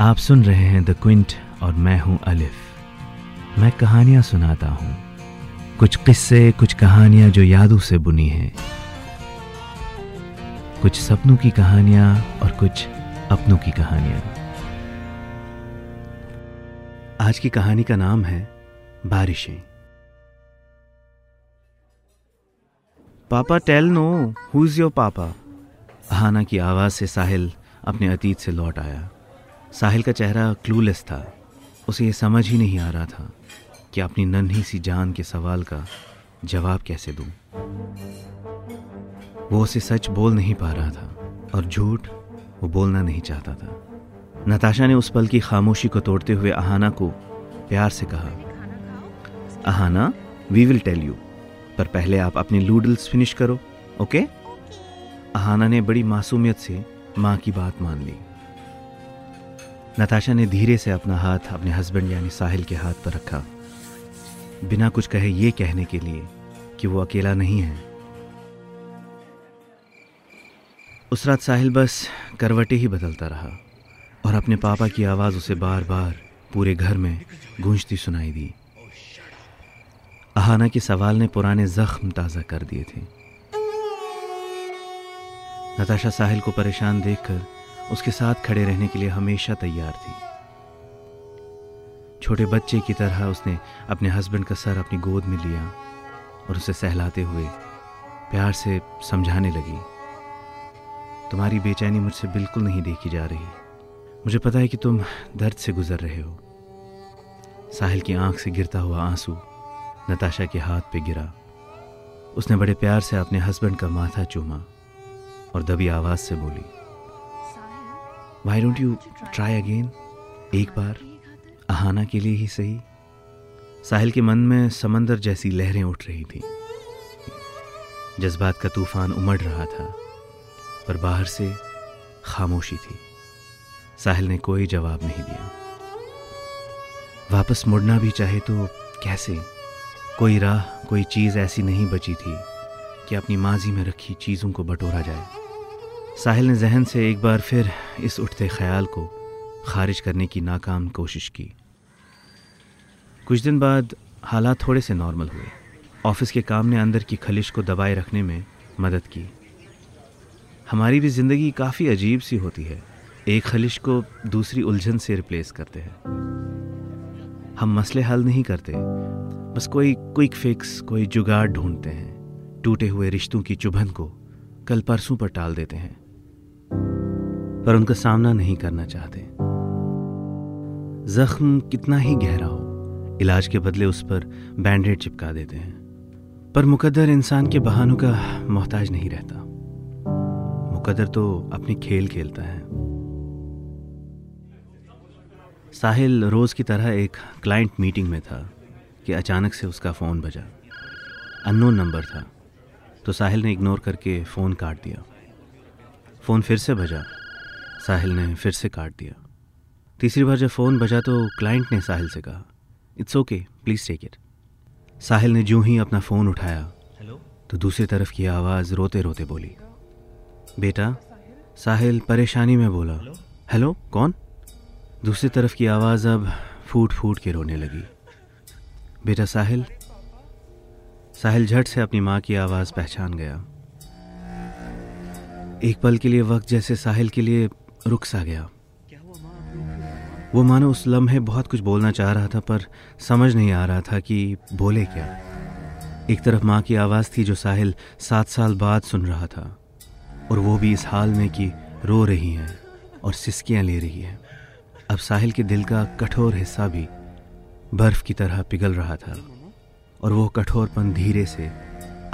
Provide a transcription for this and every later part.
आप सुन रहे हैं द क्विंट और मैं हूँ अलिफ मैं कहानियाँ सुनाता हूँ। कुछ किस्से, कुछ कहानियाँ जो यादों से बुनी हैं। कुछ सपनों की कहानियाँ और कुछ अपनों की कहानियाँ। आज की कहानी का नाम है बारिशें। पापा टेल नो हु योर पापा हाना की आवाज़ से साहिल अपने अतीत से लौट आया। साहिल का चेहरा क्लूलेस था। उसे ये समझ ही नहीं आ रहा था कि अपनी नन्ही सी जान के सवाल का जवाब कैसे दूँ। वो उसे सच बोल नहीं पा रहा था और झूठ वो बोलना नहीं चाहता था। नताशा ने उस पल की खामोशी को तोड़ते हुए आहाना को प्यार से कहा Aahana we will tell you पर पहले आप अपने लूडल्स फिनिश करो ओके आहाना ने बड़ी मासूमियत से माँ की बात मान ली। नताशा ने धीरे से अपना हाथ अपने हस्बैंड यानी साहिल के हाथ पर रखा। बिना कुछ कहे ये कहने के लिए कि वो अकेला नहीं है। उस रात साहिल बस करवटे ही बदलता रहा और अपने पापा की आवाज़ उसे बार बार पूरे घर में गूंजती सुनाई दी। अहाना के सवाल ने पुराने जख्म ताज़ा कर दिए थे। नताशा साहिल को परेशान देखकर उसके साथ खड़े रहने के लिए हमेशा तैयार थी। छोटे बच्चे की तरह उसने अपने हस्बैंड का सर अपनी गोद में लिया और उसे सहलाते हुए प्यार से समझाने लगी। तुम्हारी बेचैनी मुझसे बिल्कुल नहीं देखी जा रही। मुझे पता है कि तुम दर्द से गुजर रहे हो। साहिल की आँख से गिरता हुआ आँसू नताशा के हाथ पे गिरा। उसने बड़े प्यार से अपने हस्बैंड का माथा चूमा और दबी आवाज़ से बोली why don't you try again एक बार, अहाना के लिए ही सही। साहिल के मन में समंदर जैसी लहरें उठ रही थी। जज्बात का तूफ़ान उमड़ रहा था, पर बाहर से खामोशी थी। साहिल ने कोई जवाब नहीं दिया। वापस मुड़ना भी चाहे तो कैसे? कोई राह, कोई चीज़ ऐसी नहीं बची थी कि अपनी माजी में रखी चीज़ों को बटोरा जाए। साहिल ने जहन से एक बार फिर इस उठते ख्याल को खारिज करने की नाकाम कोशिश की। कुछ दिन बाद हालात थोड़े से नॉर्मल हुए। ऑफ़िस के काम ने अंदर की खलिश को दबाए रखने में मदद की। हमारी भी ज़िंदगी काफ़ी अजीब सी होती है। एक खलिश को दूसरी उलझन से रिप्लेस करते हैं। हम मसले हल नहीं करते। बस कोई क्विक फिक्स, कोई जुगाड़ ढूंढते हैं। टूटे हुए रिश्तों की चुभन को कल परसों पर टाल देते हैं। पर उनका सामना नहीं करना चाहते। जख्म कितना ही गहरा हो, इलाज के बदले उस पर बैंडेड चिपका देते हैं। पर मुकद्दर इंसान के बहानों का मोहताज नहीं रहता। मुकद्दर तो अपनी खेल खेलता है। साहिल रोज की तरह एक क्लाइंट मीटिंग में था कि अचानक से उसका फ़ोन बजा। अननोन नंबर था तो साहिल ने इग्नोर करके फ़ोन काट दिया। फ़ोन फिर से बजा। साहिल ने फिर से काट दिया। तीसरी बार जब फ़ोन बजा तो क्लाइंट ने साहिल से कहा it's okay please take it Sahil ने जो ही अपना फ़ोन उठाया हेलो तो दूसरी तरफ़ की आवाज़ रोते रोते बोली बेटा साहिल परेशानी में बोला हेलो कौन? दूसरी तरफ़ की आवाज़ अब फूट फूट के रोने लगी बेटा साहिल? साहिल झट से अपनी माँ की आवाज़ पहचान गया। एक पल के लिए वक्त जैसे साहिल के लिए रुक सा गया। वो मानो उस लम्हे बहुत कुछ बोलना चाह रहा था, पर समझ नहीं आ रहा था कि बोले क्या। एक तरफ़ माँ की आवाज़ थी जो साहिल सात साल बाद सुन रहा था, और वो भी इस हाल में कि रो रही हैं और सिसकियाँ ले रही है। अब साहिल के दिल का कठोर हिस्सा भी बर्फ़ की तरह पिघल रहा था, और वो कठोरपन धीरे से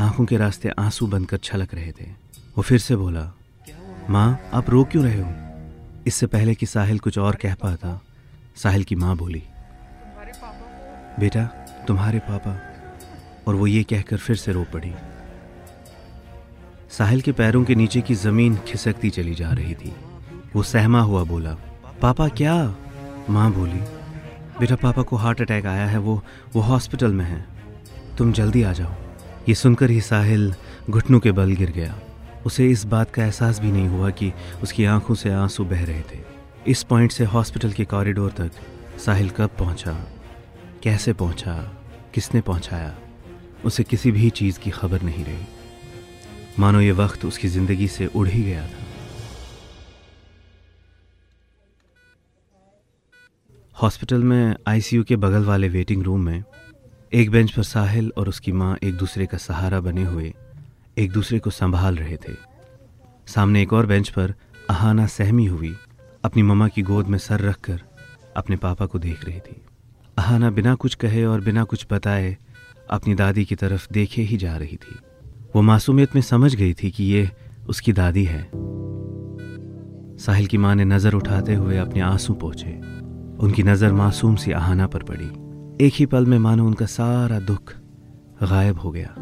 आँखों के रास्ते आँसू बनकर छलक रहे थे। वो फिर से बोला, माँ, आप रो क्यों रहे हो? इससे पहले कि साहिल कुछ और कह पाता, साहिल की माँ बोली, बेटा, तुम्हारे पापा, और वो ये कहकर फिर से रो पड़ी। साहिल के पैरों के नीचे की ज़मीन खिसकती चली जा रही थी। वो सहमा हुआ बोला, पापा क्या? माँ बोली, बेटा, पापा को हार्ट अटैक आया है, वो वो हॉस्पिटल में है। तुम जल्दी आ जाओ। ये सुनकर ही साहिल घुटनों के बल गिर गया। उसे इस बात का एहसास भी नहीं हुआ कि उसकी आँखों से आँसू बह रहे थे। इस पॉइंट से हॉस्पिटल के कॉरिडोर तक साहिल कब पहुँचा? कैसे पहुँचा? किसने पहुँचाया? उसे किसी भी चीज़ की खबर नहीं रही। मानो ये वक्त उसकी ज़िंदगी से उड़ ही गया था। हॉस्पिटल में आईसीयू के बगल वाले वेटिंग रूम में एक बेंच पर साहिल और उसकी माँ एक दूसरे का सहारा बने हुए एक दूसरे को संभाल रहे थे। सामने एक और बेंच पर अहाना सहमी हुई, अपनी मम्मा की गोद में सर रखकर अपने पापा को देख रही थी। अहाना बिना कुछ कहे और बिना कुछ बताए अपनी दादी की तरफ़ देखे ही जा रही थी। वो मासूमियत में समझ गई थी कि ये उसकी दादी है। साहिल की माँ ने नज़र उठाते हुए अपने आँसू पहुँचे उनकी नज़र मासूम सी अहाना पर पड़ी। एक ही पल में मानो उनका सारा दुख गायब हो गया।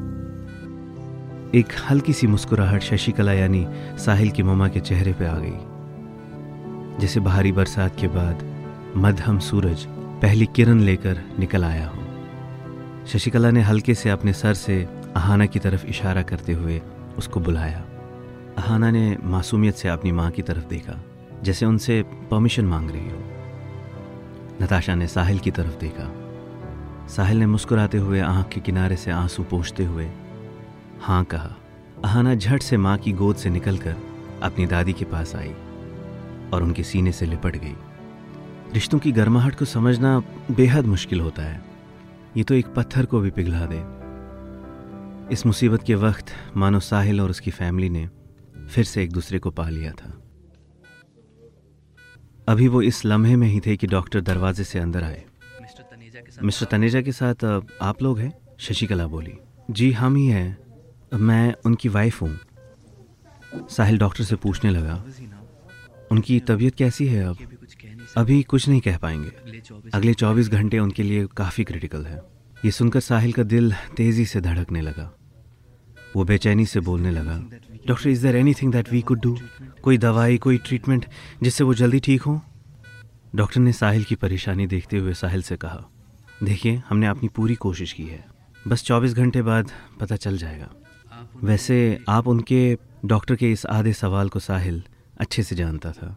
एक हल्की सी मुस्कुराहट शशिकला यानी साहिल की ममा के चेहरे पे आ गई, जैसे भारी बरसात के बाद मध्यम सूरज पहली किरण लेकर निकल आया हो। शशिकला ने हल्के से अपने सर से अहाना की तरफ़ इशारा करते हुए उसको बुलाया। अहाना ने मासूमियत से अपनी माँ की तरफ़ देखा, जैसे उनसे परमिशन मांग रही हो। नताशा ने साहिल की तरफ़ देखा। साहिल ने मुस्कुराते हुए आँख के किनारे से आँसू पोछते हुए हाँ कहा। अहाना झट से माँ की गोद से निकलकर अपनी दादी के पास आई और उनके सीने से लिपट गई। रिश्तों की गर्माहट को समझना बेहद मुश्किल होता है। ये तो एक पत्थर को भी पिघला दे। इस मुसीबत के वक्त मानो साहिल और उसकी फैमिली ने फिर से एक दूसरे को पा लिया था। अभी वो इस लम्हे में ही थे कि डॉक्टर दरवाजे से अंदर आए। मिस्टर तनेजा के साथ आप लोग हैं? शशिकला बोली। जी हम ही हैं। मैं उनकी वाइफ हूँ। साहिल डॉक्टर से पूछने लगा। उनकी तबीयत कैसी है अब? अभी कुछ नहीं कह पाएँगे। अगले 24 घंटे उनके लिए काफ़ी क्रिटिकल है। ये सुनकर साहिल का दिल तेज़ी से धड़कने लगा। वो बेचैनी से बोलने लगा doctor is there anything that we could do कोई दवाई, कोई ट्रीटमेंट जिससे वो जल्दी ठीक हो? डॉक्टर ने साहिल की परेशानी देखते हुए साहिल से कहा, देखिए, हमने अपनी पूरी कोशिश की है। बस 24 घंटे बाद पता चल जाएगा। वैसे आप उनके डॉक्टर के इस आधे सवाल को साहिल अच्छे से जानता था।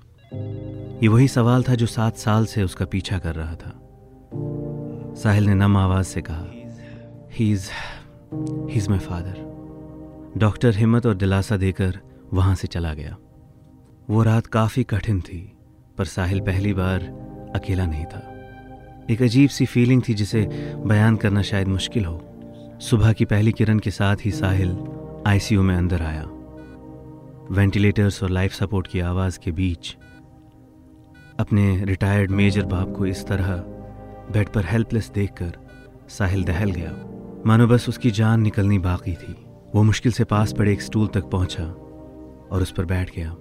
ये वही सवाल था जो सात साल से उसका पीछा कर रहा था। साहिल ने नम आवाज़ से कहा ही माई फादर डॉक्टर हिम्मत और दिलासा देकर वहाँ से चला गया। वो रात काफ़ी कठिन थी, पर साहिल पहली बार अकेला नहीं था। एक अजीब सी फीलिंग थी जिसे बयान करना शायद मुश्किल हो। सुबह की पहली किरण के साथ ही साहिल आईसीयू में अंदर आया। वेंटिलेटर्स और लाइफ सपोर्ट की आवाज़ के बीच अपने रिटायर्ड मेजर बाप को इस तरह बेड पर हेल्पलेस देखकर साहिल दहल गया। मानो बस उसकी जान निकलनी बाकी थी। वो मुश्किल से पास पड़े एक स्टूल तक पहुँचा और उस पर बैठ गया।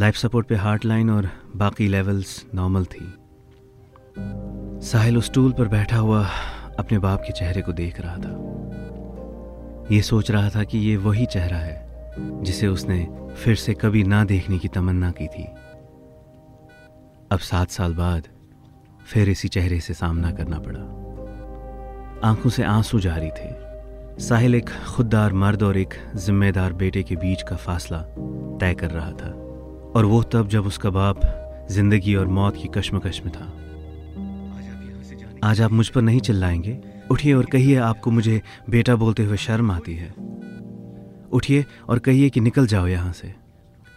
लाइफ सपोर्ट पे हार्ट लाइन और बाकी लेवल्स नॉर्मल थी। साहिल उस स्टूल पर बैठा हुआ अपने बाप के चेहरे को देख रहा था। ये सोच रहा था कि ये वही चेहरा है, जिसे उसने फिर से कभी ना देखने की तमन्ना की थी। अब सात साल बाद, फिर इसी चेहरे से सामना करना पड़ा। आँखों से आँसू जारी थे। साहिल एक खुददार मर्द और एक जिम्मेदार बेटे के बीच का फासला तय कर रहा था, और वो तब जब उसका बाप ज़िंदगी और मौत की कश्मकश में था। आज आप मुझ पर नहीं चिल्लाएँगे? उठिए और कहिए आपको मुझे बेटा बोलते हुए शर्म आती है। उठिए और कहिए कि निकल जाओ यहाँ से।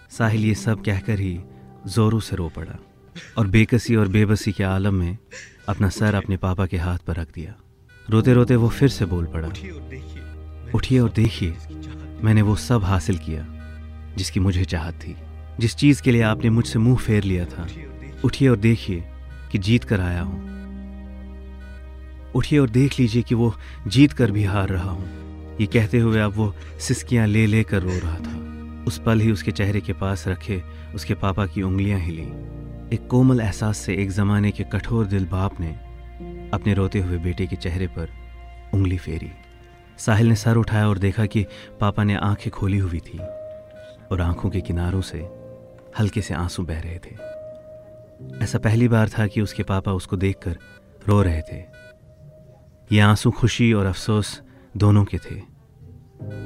साहिल ये सब कहकर ही जोरों से रो पड़ा और बेकसी और बेबसी के आलम में अपना सर अपने पापा के हाथ पर रख दिया। रोते रोते वो फिर से बोल पड़ा उठिए और देखिए मैंने वो सब हासिल किया जिसकी मुझे चाहत थी जिस चीज़ के लिए आपने मुझसे मुँह फेर लिया था। उठिए और देखिए कि जीत कर आया हूँ। उठिए और देख लीजिए कि वो जीत कर भी हार रहा हूँ। ये कहते हुए अब वो सिस्कियाँ ले लेकर रो रहा था। उस पल ही उसके चेहरे के पास रखे उसके पापा की उंगलियाँ हिली। एक कोमल एहसास से एक जमाने के कठोर दिल बाप ने अपने रोते हुए बेटे के चेहरे पर उंगली फेरी। साहिल ने सर उठाया और देखा कि पापा ने आँखें खोली हुई थी और आँखों के किनारों से हल्के से आँसू बह रहे थे। ऐसा पहली बार था कि उसके पापा उसको देखकर रो रहे थे। ये आँसू खुशी और अफसोस दोनों के थे।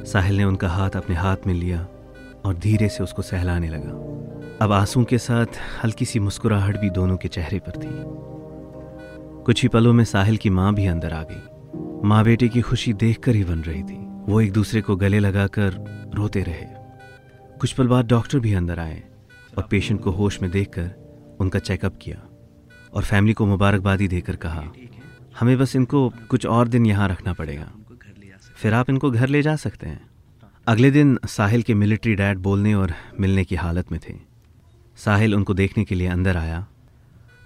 साहिल ने उनका हाथ अपने हाथ में लिया और धीरे से उसको सहलाने लगा। अब आँसू के साथ हल्की सी मुस्कुराहट भी दोनों के चेहरे पर थी। कुछ ही पलों में साहिल की माँ भी अंदर आ गई। माँ बेटे की खुशी देखकर ही बन रही थी। वो एक दूसरे को गले लगाकर रोते रहे। कुछ पल बाद डॉक्टर भी अंदर आए और पेशेंट को होश में देखकर उनका चेकअप किया और फैमिली को मुबारकबादी देकर कहा हमें बस इनको कुछ और दिन यहाँ रखना पड़ेगा। फिर आप इनको घर ले जा सकते हैं। अगले दिन साहिल के मिलिट्री डैड बोलने और मिलने की हालत में थे। साहिल उनको देखने के लिए अंदर आया।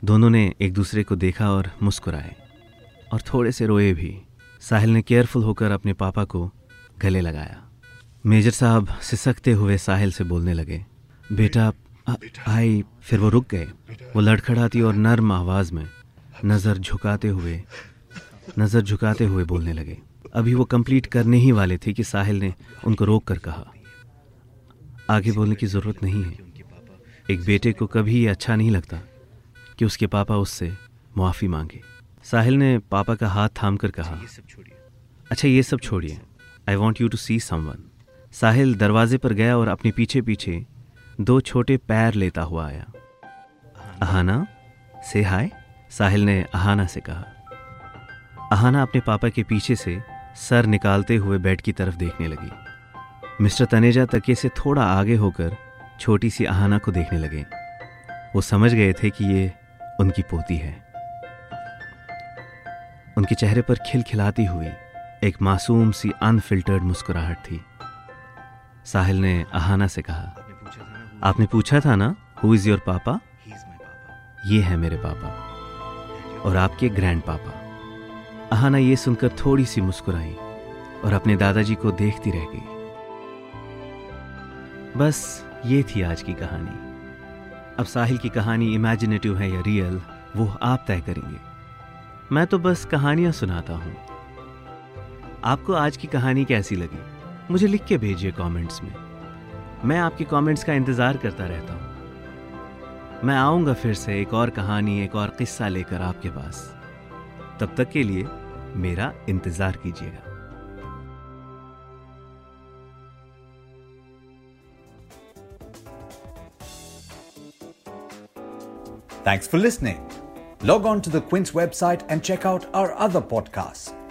दोनों ने एक दूसरे को देखा और मुस्कुराए। और थोड़े से रोए भी। साहिल ने केयरफुल होकर अपने पापा को गले लगाया। मेजर साहब सिसकते हुए साहिल से बोलने लगे बेटा आई फिर वो रुक गए। वो लड़खड़ाती और नर्म आवाज़ में नज़र झुकाते हुए नज़र झुकाते हुए बोलने लगे। अभी वो कंप्लीट करने ही वाले थे कि साहिल ने उनको रोक कर कहा। आगे बोलने की ज़रूरत नहीं है। एक बेटे को कभी ये अच्छा नहीं लगता कि उसके पापा उससे मुआफ़ी मांगे। साहिल ने पापा का हाथ थाम कर कहा अच्छा ये सब छोड़िए। I want you to see someone Sahil दरवाजे पर गया और अपने पीछे पीछे दो छोटे पैर लेता हुआ आया। अहाना से हाय साहिल ने अहाना से कहा। अहाना अपने पापा के पीछे से सर निकालते हुए बेड की तरफ़ देखने लगी। मिस्टर तनेजा तके से थोड़ा आगे होकर छोटी सी अहाना को देखने लगे। वो समझ गए थे कि ये उनकी पोती है। उनके चेहरे पर खिलखिलाती हुई एक मासूम सी अनफिल्टर्ड मुस्कुराहट थी। साहिल ने अहाना से कहा आपने पूछा था ना हु इज़ योर पापा ये है मेरे पापा। और आपके ग्रैंड पापा। अहाना ये सुनकर थोड़ी सी मुस्कुराई और अपने दादाजी को देखती रह गई। बस ये थी आज की कहानी। अब साहिल की कहानी इमेजिनेटिव है या रियल वो आप तय करेंगे। मैं तो बस कहानियाँ सुनाता हूँ। आपको आज की कहानी कैसी लगी? मुझे लिख के भेजिए कमेंट्स में। मैं आपके कमेंट्स का इंतज़ार करता रहता हूँ। मैं आऊँगा फिर से एक और कहानी, एक और किस्सा लेकर आपके पास। तब तक के लिए मेरा इंतज़ार कीजिएगा। Thanks for listening log on to the quins website and check out our other podcast